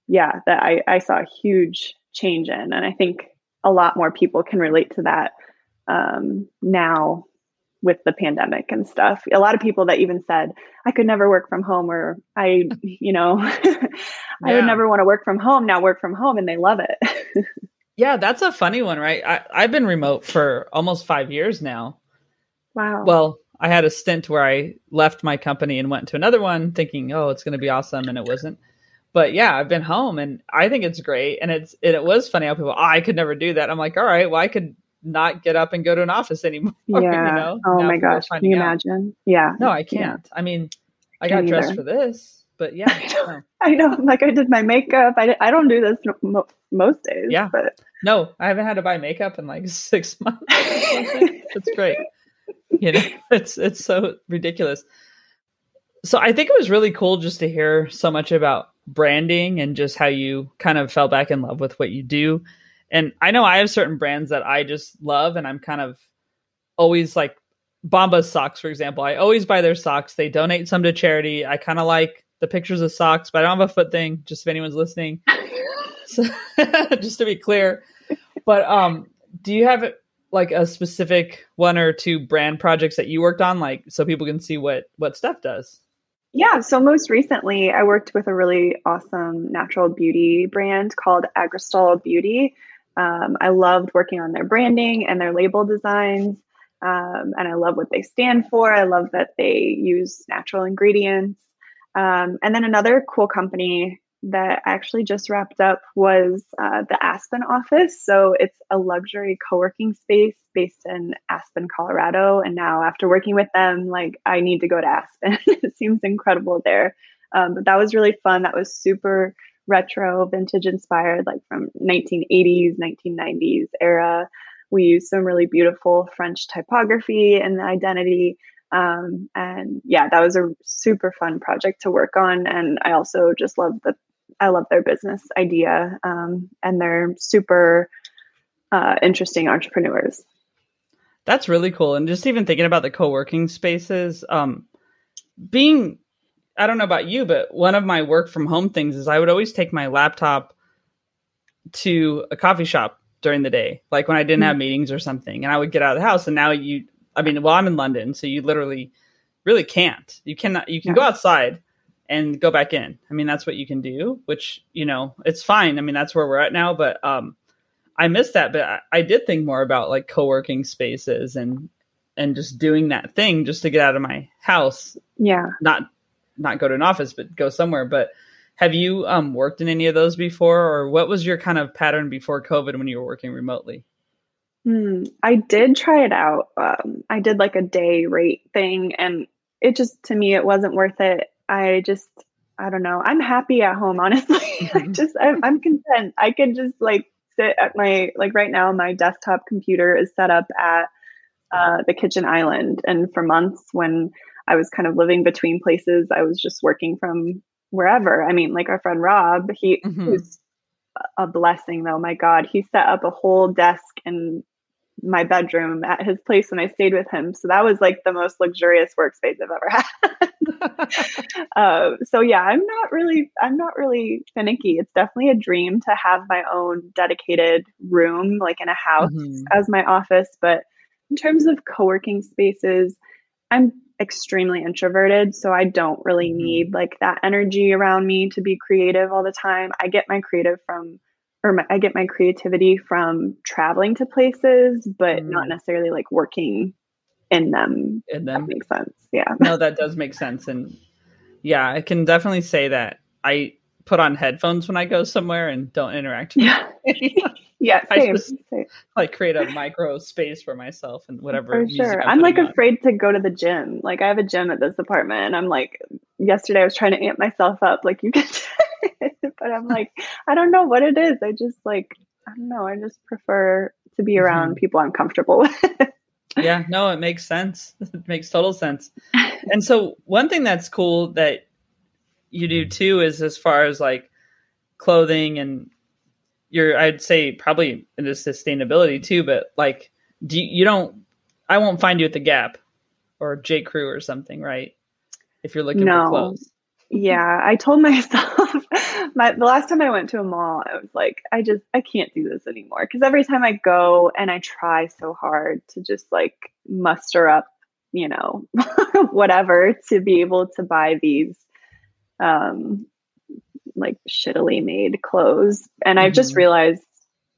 yeah that i i saw a huge change in and i think a lot more people can relate to that um, now with the pandemic and stuff a lot of people that even said i could never work from home or i (laughs) you know (laughs) i would never want to work from home now work from home and they love it (laughs) Yeah, that's a funny one, right? I, I've been remote for almost five years now. Wow. Well, I had a stint where I left my company and went to another one thinking, oh, it's going to be awesome. And it wasn't. But yeah, I've been home and I think it's great. And it's, it, it was funny how people, oh, I could never do that. I'm like, all right, well, I could not get up and go to an office anymore. (laughs) Yeah. You know? Oh now my gosh. Can you imagine? Yeah. No, I can't. Yeah. I mean, I got dressed for this but (laughs) yeah I know. I know like i did my makeup i, I don't do this most days yeah but no i haven't had to buy makeup in like (laughs) six months it's great you know it's it's so ridiculous so i think it was really cool just to hear so much about branding and just how you kind of fell back in love with what you do and i know i have certain brands that i just love and i'm kind of always like Bombas socks, for example. I always buy their socks. They donate some to charity. I kind of like the pictures of socks, but I don't have a foot thing, just if anyone's listening. (laughs) so, (laughs) just to be clear. But um, do you have like a specific one or two brand projects that you worked on, like so people can see what what Steph does? Yeah, so most recently, I worked with a really awesome natural beauty brand called Agristol Beauty. Um, I loved working on their branding and their label designs. Um, and I love what they stand for. I love that they use natural ingredients. Um, and then another cool company that I actually just wrapped up was uh, the Aspen office. So it's a luxury co working space based in Aspen, Colorado. And now, after working with them, like I need to go to Aspen. (laughs) it seems incredible there. Um, but that was really fun. That was super retro, vintage inspired, like from 1980s, 1990s era. We used some really beautiful French typography and the identity. Um, and yeah, that was a super fun project to work on. And I also just love the, I love their business idea. Um, and they're super uh, interesting entrepreneurs. That's really cool. And just even thinking about the co-working spaces, um, being, I don't know about you, but one of my work from home things is I would always take my laptop to a coffee shop during the day, like when I didn't have mm-hmm. meetings or something, and I would get out of the house. And now you I mean, well, I'm in London, so you literally really can't. You cannot. You can yeah. go outside and go back in. I mean, that's what you can do, which you know, it's fine. I mean, that's where we're at now. But um, I missed that. But I, I did think more about like co-working spaces and and just doing that thing just to get out of my house. Yeah. Not not go to an office, but go somewhere. But have you um, worked in any of those before, or what was your kind of pattern before COVID when you were working remotely? Hmm. I did try it out. Um, I did like a day rate thing, and it just to me it wasn't worth it. I just I don't know. I'm happy at home, (laughs) honestly. I (laughs) just I'm, I'm content. I can just like sit at my like right now. My desktop computer is set up at uh, the kitchen island, and for months when I was kind of living between places, I was just working from wherever. I mean, like our friend Rob, he mm-hmm. was a blessing though. My God, he set up a whole desk in my bedroom at his place when I stayed with him. So that was like the most luxurious workspace I've ever (laughs) had. (laughs) uh, so yeah, I'm not really, I'm not really finicky. It's definitely a dream to have my own dedicated room, like in a house mm-hmm. as my office. But in terms of co-working spaces, I'm extremely introverted, so I don't really mm-hmm. need like that energy around me to be creative all the time. I get my creative from or my, I get my creativity from traveling to places, but mm. not necessarily like working in them. In them makes sense. Yeah. No, that does make sense. And yeah, I can definitely say that I put on headphones when I go somewhere and don't interact. (laughs) yeah. Yeah. (laughs) Same. Just, same. Like create a micro space for myself and whatever. For sure. I'm, I'm like on. afraid to go to the gym. Like I have a gym at this apartment and I'm like, yesterday I was trying to amp myself up. Like you (laughs) can but I'm like, I don't know what it is. I just like, I don't know. I just prefer to be around mm-hmm. people I'm comfortable with. (laughs) yeah, no, it makes sense. It makes total sense. And so, one thing that's cool that you do too is as far as like clothing and your, I'd say probably into sustainability too, but like, do you, you don't, I won't find you at the Gap or J. Crew or something, right? If you're looking no. for clothes. Yeah, I told (laughs) myself my the last time I went to a mall, I was like, I just I can't do this anymore because every time I go and I try so hard to just like muster up, you know, (laughs) whatever to be able to buy these um like shittily made clothes. And mm-hmm. I've just realized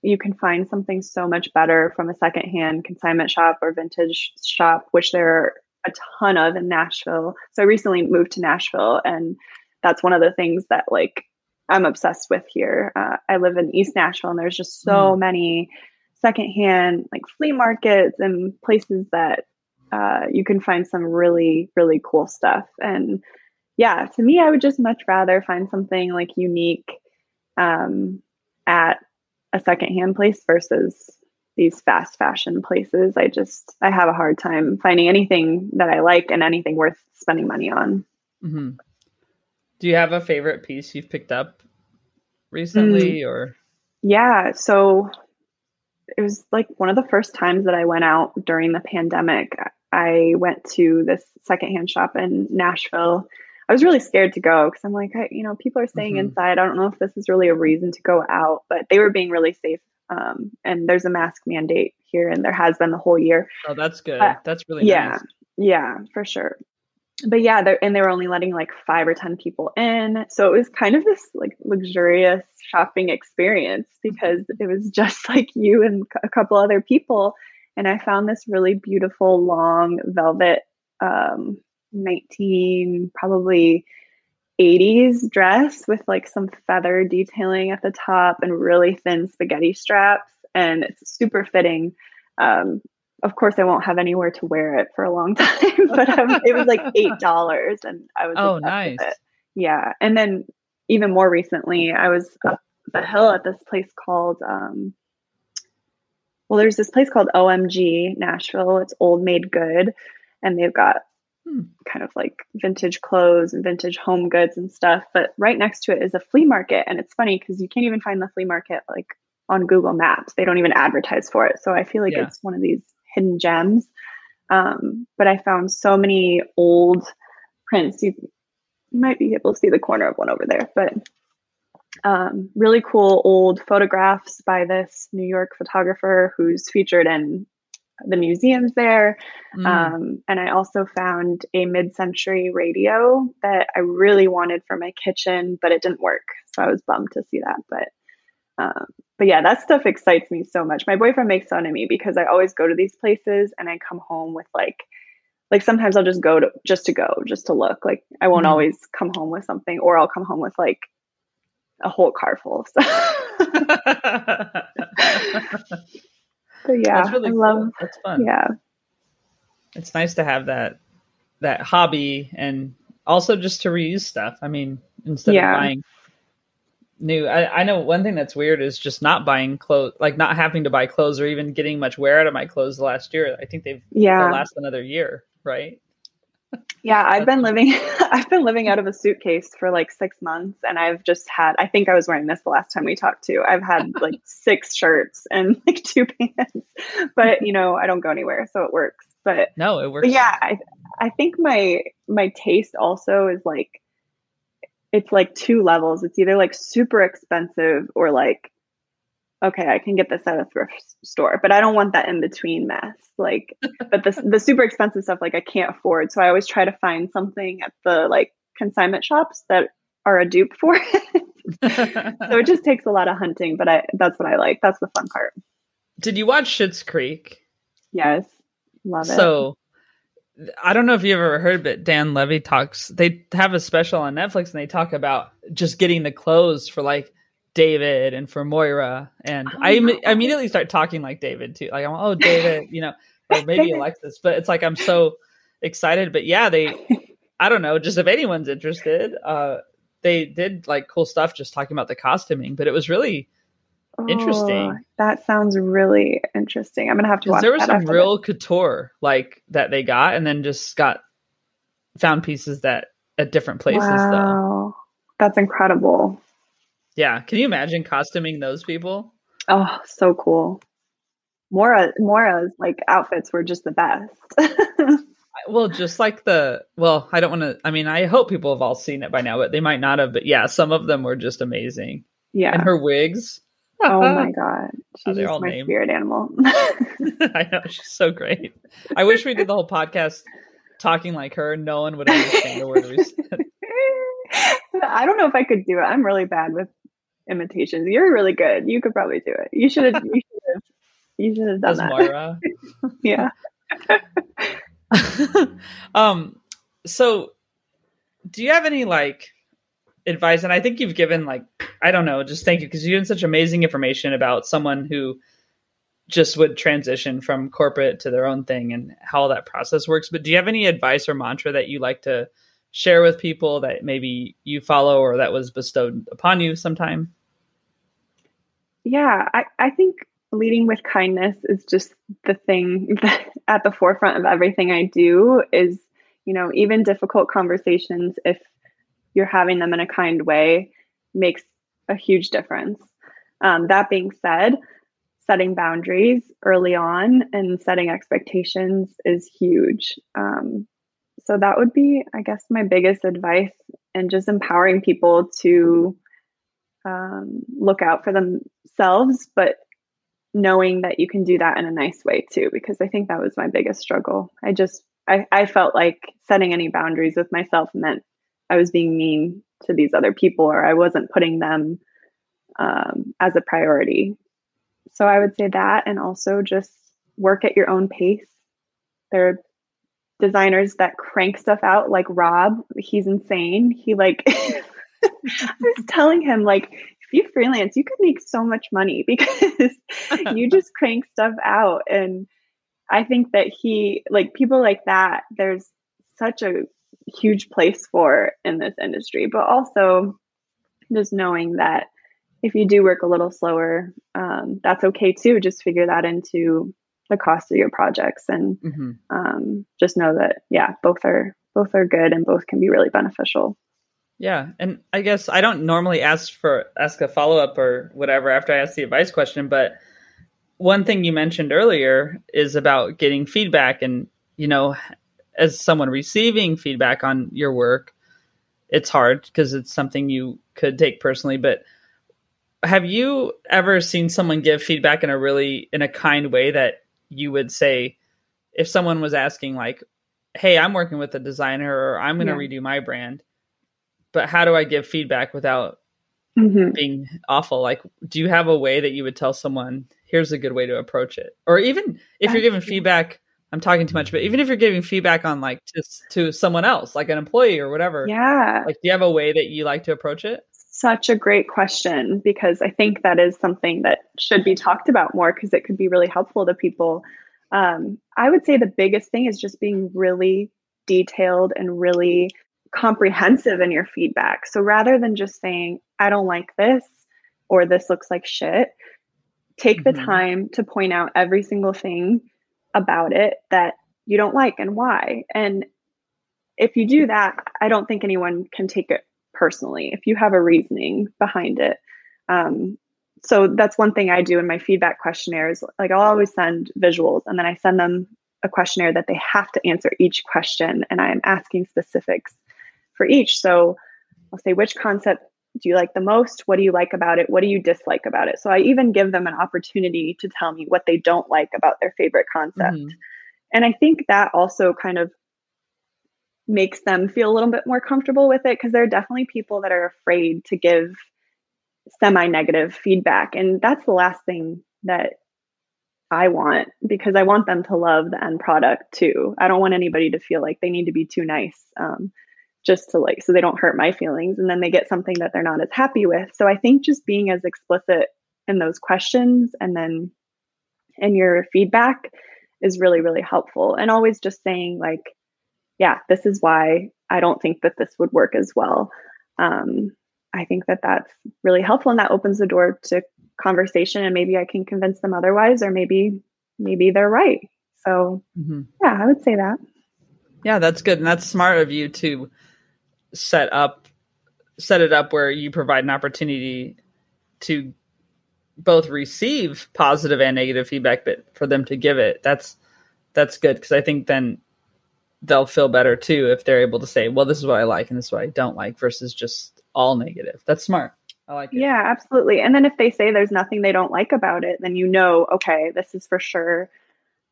you can find something so much better from a secondhand consignment shop or vintage shop, which there are a ton of in Nashville. So I recently moved to Nashville, and that's one of the things that like I'm obsessed with here. Uh, I live in East Nashville, and there's just so mm. many secondhand like flea markets and places that uh, you can find some really really cool stuff. And yeah, to me, I would just much rather find something like unique um, at a secondhand place versus these fast fashion places. I just I have a hard time finding anything that I like and anything worth spending money on. Mm-hmm. Do you have a favorite piece you've picked up recently, mm. or? Yeah, so it was like one of the first times that I went out during the pandemic. I went to this secondhand shop in Nashville. I was really scared to go because I'm like, I, you know, people are staying mm-hmm. inside. I don't know if this is really a reason to go out, but they were being really safe um, and there's a mask mandate here, and there has been the whole year. Oh, that's good. Uh, that's really yeah, nice. yeah, for sure. But yeah, and they were only letting like five or ten people in, so it was kind of this like luxurious shopping experience because it was (laughs) just like you and a couple other people. And I found this really beautiful long velvet, um, nineteen probably 80s dress with like some feather detailing at the top and really thin spaghetti straps. And it's super fitting. Um, of course, I won't have anywhere to wear it for a long (laughs) time, but um, it was like $8 and I was, oh, nice. Yeah. And then even more recently, I was up the hill at this place called, um, well, there's this place called OMG Nashville. It's Old Made Good. And they've got Hmm. kind of like vintage clothes and vintage home goods and stuff. But right next to it is a flea market. And it's funny because you can't even find the flea market like on Google Maps. They don't even advertise for it. So I feel like yeah. it's one of these hidden gems. Um, but I found so many old prints. You, you might be able to see the corner of one over there, but um, really cool old photographs by this New York photographer who's featured in the museums there. Mm. Um, and I also found a mid century radio that I really wanted for my kitchen, but it didn't work. So I was bummed to see that. But Um, but yeah, that stuff excites me so much. My boyfriend makes fun of me because I always go to these places and I come home with like like sometimes I'll just go to just to go, just to look. Like I won't mm-hmm. always come home with something, or I'll come home with like a whole car full of stuff. (laughs) (laughs) (laughs) but yeah, That's really I cool. love. That's fun. Yeah, it's nice to have that that hobby and also just to reuse stuff. I mean, instead yeah. of buying new, I, I know one thing that's weird is just not buying clothes, like not having to buy clothes or even getting much wear out of my clothes last year. I think they've yeah last another year right? Yeah, I've been living (laughs) I've been living out of a suitcase for like 6 months and I've just had I think I was wearing this the last time we talked too. I've had (laughs) like 6 shirts and (laughs) like two pants. But, you know, I don't go anywhere, so it works. But No, it works. yeah, I I think my my taste also is like it's like two levels. It's either like super expensive or like okay, I can get this at a thrift store, but I don't want that in between mess. Like, (laughs) but the the super expensive stuff, like I can't afford. So I always try to find something at the like consignment shops that are a dupe for it. (laughs) so it just takes a lot of hunting, but I that's what I like. That's the fun part. Did you watch Schitt's Creek? Yes, love it. So. I don't know if you ever heard, but Dan Levy talks. They have a special on Netflix, and they talk about just getting the clothes for like David and for Moira, and oh, I, Im- immediately start talking like David too. Like I'm, oh David, you know, or (laughs) maybe Alexis, but it's like I'm so excited. But yeah, they, I don't know, just if anyone's interested, uh, they did like cool stuff just talking about the costuming, but it was really oh, interesting. That sounds really interesting. I'm gonna have to watch. There was some real couture like that they got, and then just got found pieces that at different places. Wow. Though. That's incredible. Yeah. Can you imagine costuming those people? Oh, so cool. Moira Moira's like outfits were just the best. (laughs) well, just like the well, I don't want to. I mean, I hope people have all seen it by now, but they might not have. But yeah, some of them were just amazing. Yeah, and her wigs. oh my (laughs) god, she's oh, my named. spirit animal. (laughs) I know she's so great. I wish we did the whole podcast talking like her. No one would understand a word we said. I don't know if I could do it. I'm really bad with imitations. You're really good. You could probably do it. You should have. You should have. You should have done As that. Moira. (laughs) yeah. (laughs) um. So, do you have any like advice? And I think you've given like I don't know. Just thank you because you've given such amazing information about someone who just would transition from corporate to their own thing and how that process works. But do you have any advice or mantra that you like to share with people that maybe you follow or that was bestowed upon you sometime? Yeah, I, I think leading with kindness is just the thing (laughs) that at the forefront of everything I do is, you know, even difficult conversations, if you're having them in a kind way, makes a huge difference. Um, that being said, setting boundaries early on and setting expectations is huge. Um, so that would be, I guess, my biggest advice and just empowering people to um, look out for themselves, but knowing that you can do that in a nice way too, because I think that was my biggest struggle. I just, I, I felt like setting any boundaries with myself meant I was being mean to these other people or I wasn't putting them um, as a priority. So I would say that, and also just work at your own pace. There are designers that crank stuff out, like Rob. He's insane. He like (laughs) I was telling him like if you freelance, you could make so much money (laughs) because you (laughs) just crank stuff out. And I think that he like people like that, there's such a huge place for in this industry, but also just knowing that if you do work a little slower, um, that's okay too. Just figure that into the cost of your projects and mm-hmm. um, just know that yeah, both are both are good and both can be really beneficial. Yeah, and I guess I don't normally ask for ask a follow up or whatever after I ask the advice question, but one thing you mentioned earlier is about getting feedback, and you know, as someone receiving feedback on your work, it's hard because it's something you could take personally. But have you ever seen someone give feedback in a really in a kind way that you would say, if someone was asking like, "Hey, I'm working with a designer, or I'm going to yeah. redo my brand," but how do I give feedback without mm-hmm. being awful. Like, do you have a way that you would tell someone, here's a good way to approach it? Or even if you're giving feedback, I'm talking too much, but even if you're giving feedback on like just to someone else, like an employee or whatever, yeah, like do you have a way that you like to approach it? Such a great question because I think that is something that should be talked about more because it could be really helpful to people. Um, I would say the biggest thing is just being really detailed and really comprehensive in your feedback. So rather than just saying, I don't like this or this looks like shit, take mm-hmm. the time to point out every single thing about it that you don't like and why. And if you do that, I don't think anyone can take it personally if you have a reasoning behind it. Um, so that's one thing I do in my feedback questionnaires. Like I'll always send visuals and then I send them a questionnaire that they have to answer each question and I am asking specifics for each. So I'll say which concept do you like the most? What do you like about it? What do you dislike about it? So I even give them an opportunity to tell me what they don't like about their favorite concept. Mm-hmm. And I think that also kind of makes them feel a little bit more comfortable with it because there are definitely people that are afraid to give semi negative feedback. And that's the last thing that I want because I want them to love the end product too. I don't want anybody to feel like they need to be too nice. Um, just to like so they don't hurt my feelings and then they get something that they're not as happy with. So i think just being as explicit in those questions and then in your feedback is really really helpful. And always just saying like yeah this is why i don't think that this would work as well. Um, i think that that's really helpful and that opens the door to conversation and maybe i can convince them otherwise or maybe maybe they're right. So mm-hmm. yeah i would say that. Yeah that's good and that's smart of you to set up set it up where you provide an opportunity to both receive positive and negative feedback but for them to give it that's that's good because i think then they'll feel better too if they're able to say well this is what i like and this is what i don't like versus just all negative. That's smart. I like it. Yeah absolutely. And then if they say there's nothing they don't like about it then you know okay this is for sure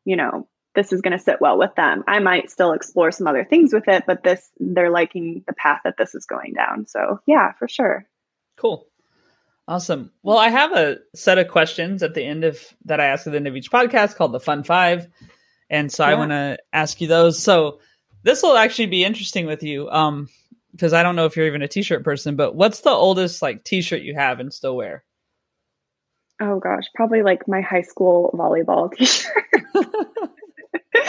you know this is going to sit well with them. I might still explore some other things with it, but this they're liking the path that this is going down. So, yeah, for sure. Cool. Awesome. Well, I have a set of questions at the end of that I ask at the end of each podcast called the Fun 5. And so yeah. I want to ask you those. So, this will actually be interesting with you um because I don't know if you're even a t-shirt person, but what's the oldest like t-shirt you have and still wear? Oh gosh, probably like my high school volleyball (laughs) t-shirt. (laughs)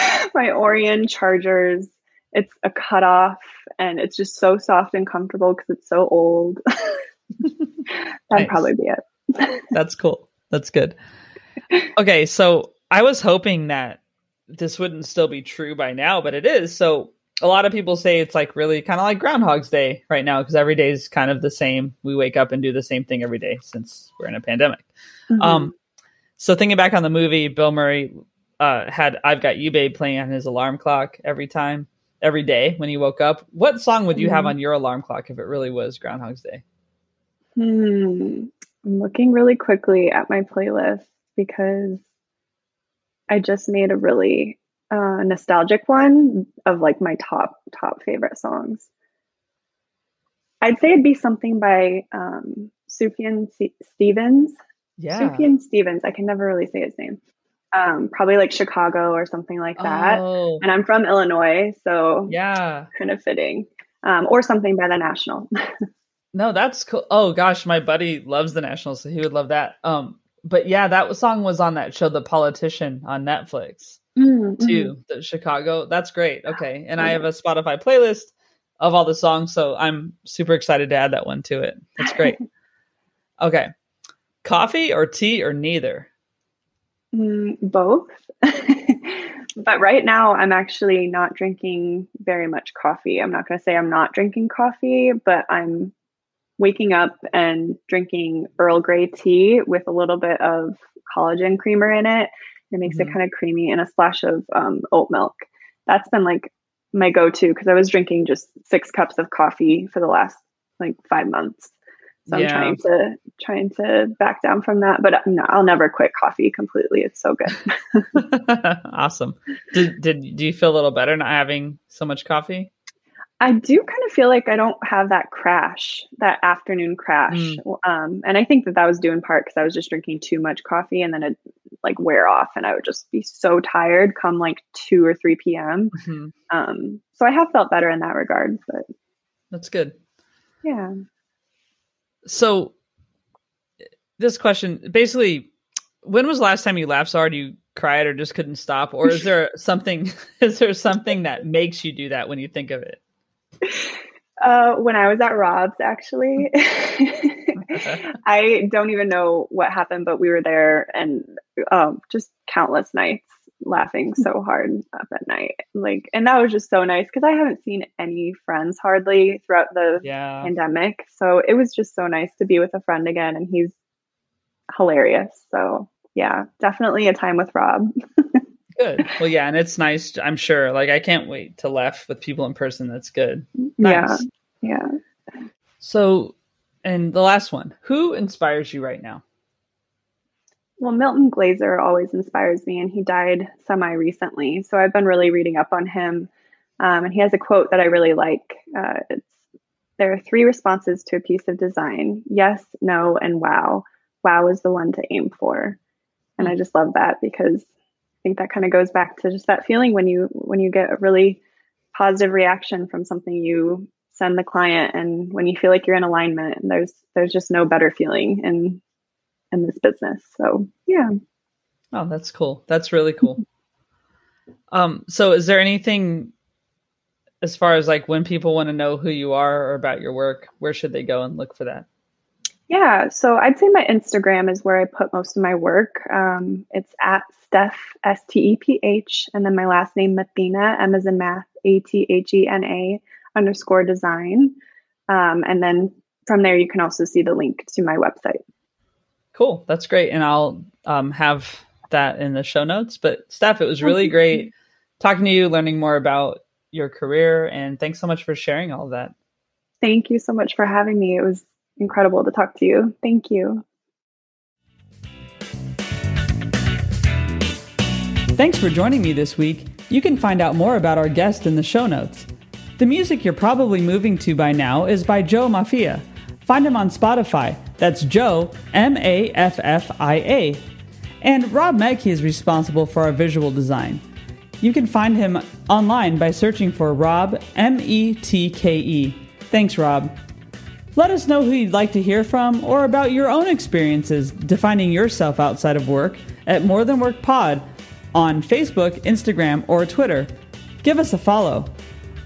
(laughs) my Orion Chargers. It's a cutoff and it's just so soft and comfortable because it's so old. (laughs) That'd nice. probably be it. (laughs) That's cool. That's good. Okay, so I was hoping that this wouldn't still be true by now, but it is. So a lot of people say it's like really kind of like Groundhog's Day right now because every day is kind of the same. We wake up and do the same thing every day since we're in a pandemic. Mm-hmm. Um, so thinking back on the movie, Bill Murray uh, had I've Got You Babe playing on his alarm clock every time, every day when he woke up. What song would you mm-hmm. have on your alarm clock if it really was Groundhog's Day? Hmm. I'm looking really quickly at my playlist because I just made a really uh, nostalgic one of like my top top favorite songs. I'd say it'd be something by um, Sufjan Stevens. Yeah, Sufjan Stevens. I can never really say his name um, probably like Chicago or something like that. Oh. And I'm from Illinois, so yeah, kind of fitting. Um, or something by the National. (laughs) no, that's cool. Oh gosh, my buddy loves the National, so he would love that. Um, but yeah, that song was on that show, The Politician, on Netflix mm-hmm. too. The Chicago. That's great. Okay, and I have a Spotify playlist of all the songs, so I'm super excited to add that one to it. That's great. (laughs) okay, coffee or tea or neither? Mm, both. (laughs) but right now, I'm actually not drinking very much coffee. I'm not going to say I'm not drinking coffee, but I'm waking up and drinking Earl Grey tea with a little bit of collagen creamer in it. It makes mm-hmm. it kind of creamy and a splash of um, oat milk. That's been like my go to because I was drinking just six cups of coffee for the last like five months. So I'm trying to trying to back down from that, but no, I'll never quit coffee completely. It's so good. (laughs) (laughs) awesome. Did did do you feel a little better not having so much coffee? I do kind of feel like I don't have that crash, that afternoon crash. Mm. Um, and I think that that was due in part because I was just drinking too much coffee and then it like wear off and I would just be so tired come like 2 or 3 p.m. Mm-hmm. Um, so I have felt better in that regard, but that's good. Yeah. So this question basically when was the last time you laughed so hard you cried or just couldn't stop? Or is there (laughs) something (laughs) is there something that makes you do that when you think of it? Uh, when I was at Rob's, actually, (laughs) I don't even know what happened, but we were there and um, just countless nights laughing hmm. so hard up at night. Like, and that was just so nice because I haven't seen any friends hardly throughout the yeah. pandemic. So it was just so nice to be with a friend again, and he's hilarious. So yeah, definitely a time with Rob. (laughs) good. Well, yeah, and it's nice. I'm sure. Like, I can't wait to laugh with people in person. That's good. Nice. Yeah. Yeah. So, and the last one, who inspires you right now? Well, Milton Glaser always inspires me, and he died semi recently. So I've been really reading up on him. Um, and he has a quote that I really like. Uh, it's there are three responses to a piece of design yes, no, and wow. Wow is the one to aim for. And I just love that because I think that kind of goes back to just that feeling when you when you get a really positive reaction from something you send the client and when you feel like you're in alignment and there's there's just no better feeling in in this business. So, yeah. Oh, that's cool. That's really cool. (laughs) um so is there anything as far as like when people want to know who you are or about your work, where should they go and look for that? Yeah, so I'd say my Instagram is where I put most of my work. Um, it's at Steph S T E P H, and then my last name Mathena M as in math A T H E N A underscore design, um, and then from there you can also see the link to my website. Cool, that's great, and I'll um, have that in the show notes. But Steph, it was really great talking to you, learning more about your career, and thanks so much for sharing all of that. Thank you so much for having me. It was incredible to talk to you. Thank you. Thanks for joining me this week. You can find out more about our guest in the show notes. The music you're probably moving to by now is by Joe Maffia. Find him on Spotify. That's Joe, M A F F I A. And Rob Metke is responsible for our visual design. You can find him online by searching for Rob M E T K E. Thanks, Rob. Let us know who you'd like to hear from or about your own experiences defining yourself outside of work at More Than Work Pod on Facebook, Instagram, or Twitter. Give us a follow.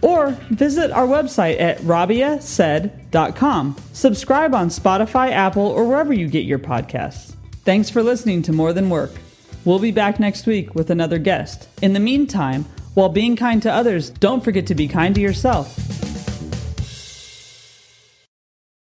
Or visit our website at rabiasaid.com. Subscribe on Spotify, Apple, or wherever you get your podcasts. Thanks for listening to More Than Work. We'll be back next week with another guest. In the meantime, while being kind to others, don't forget to be kind to yourself.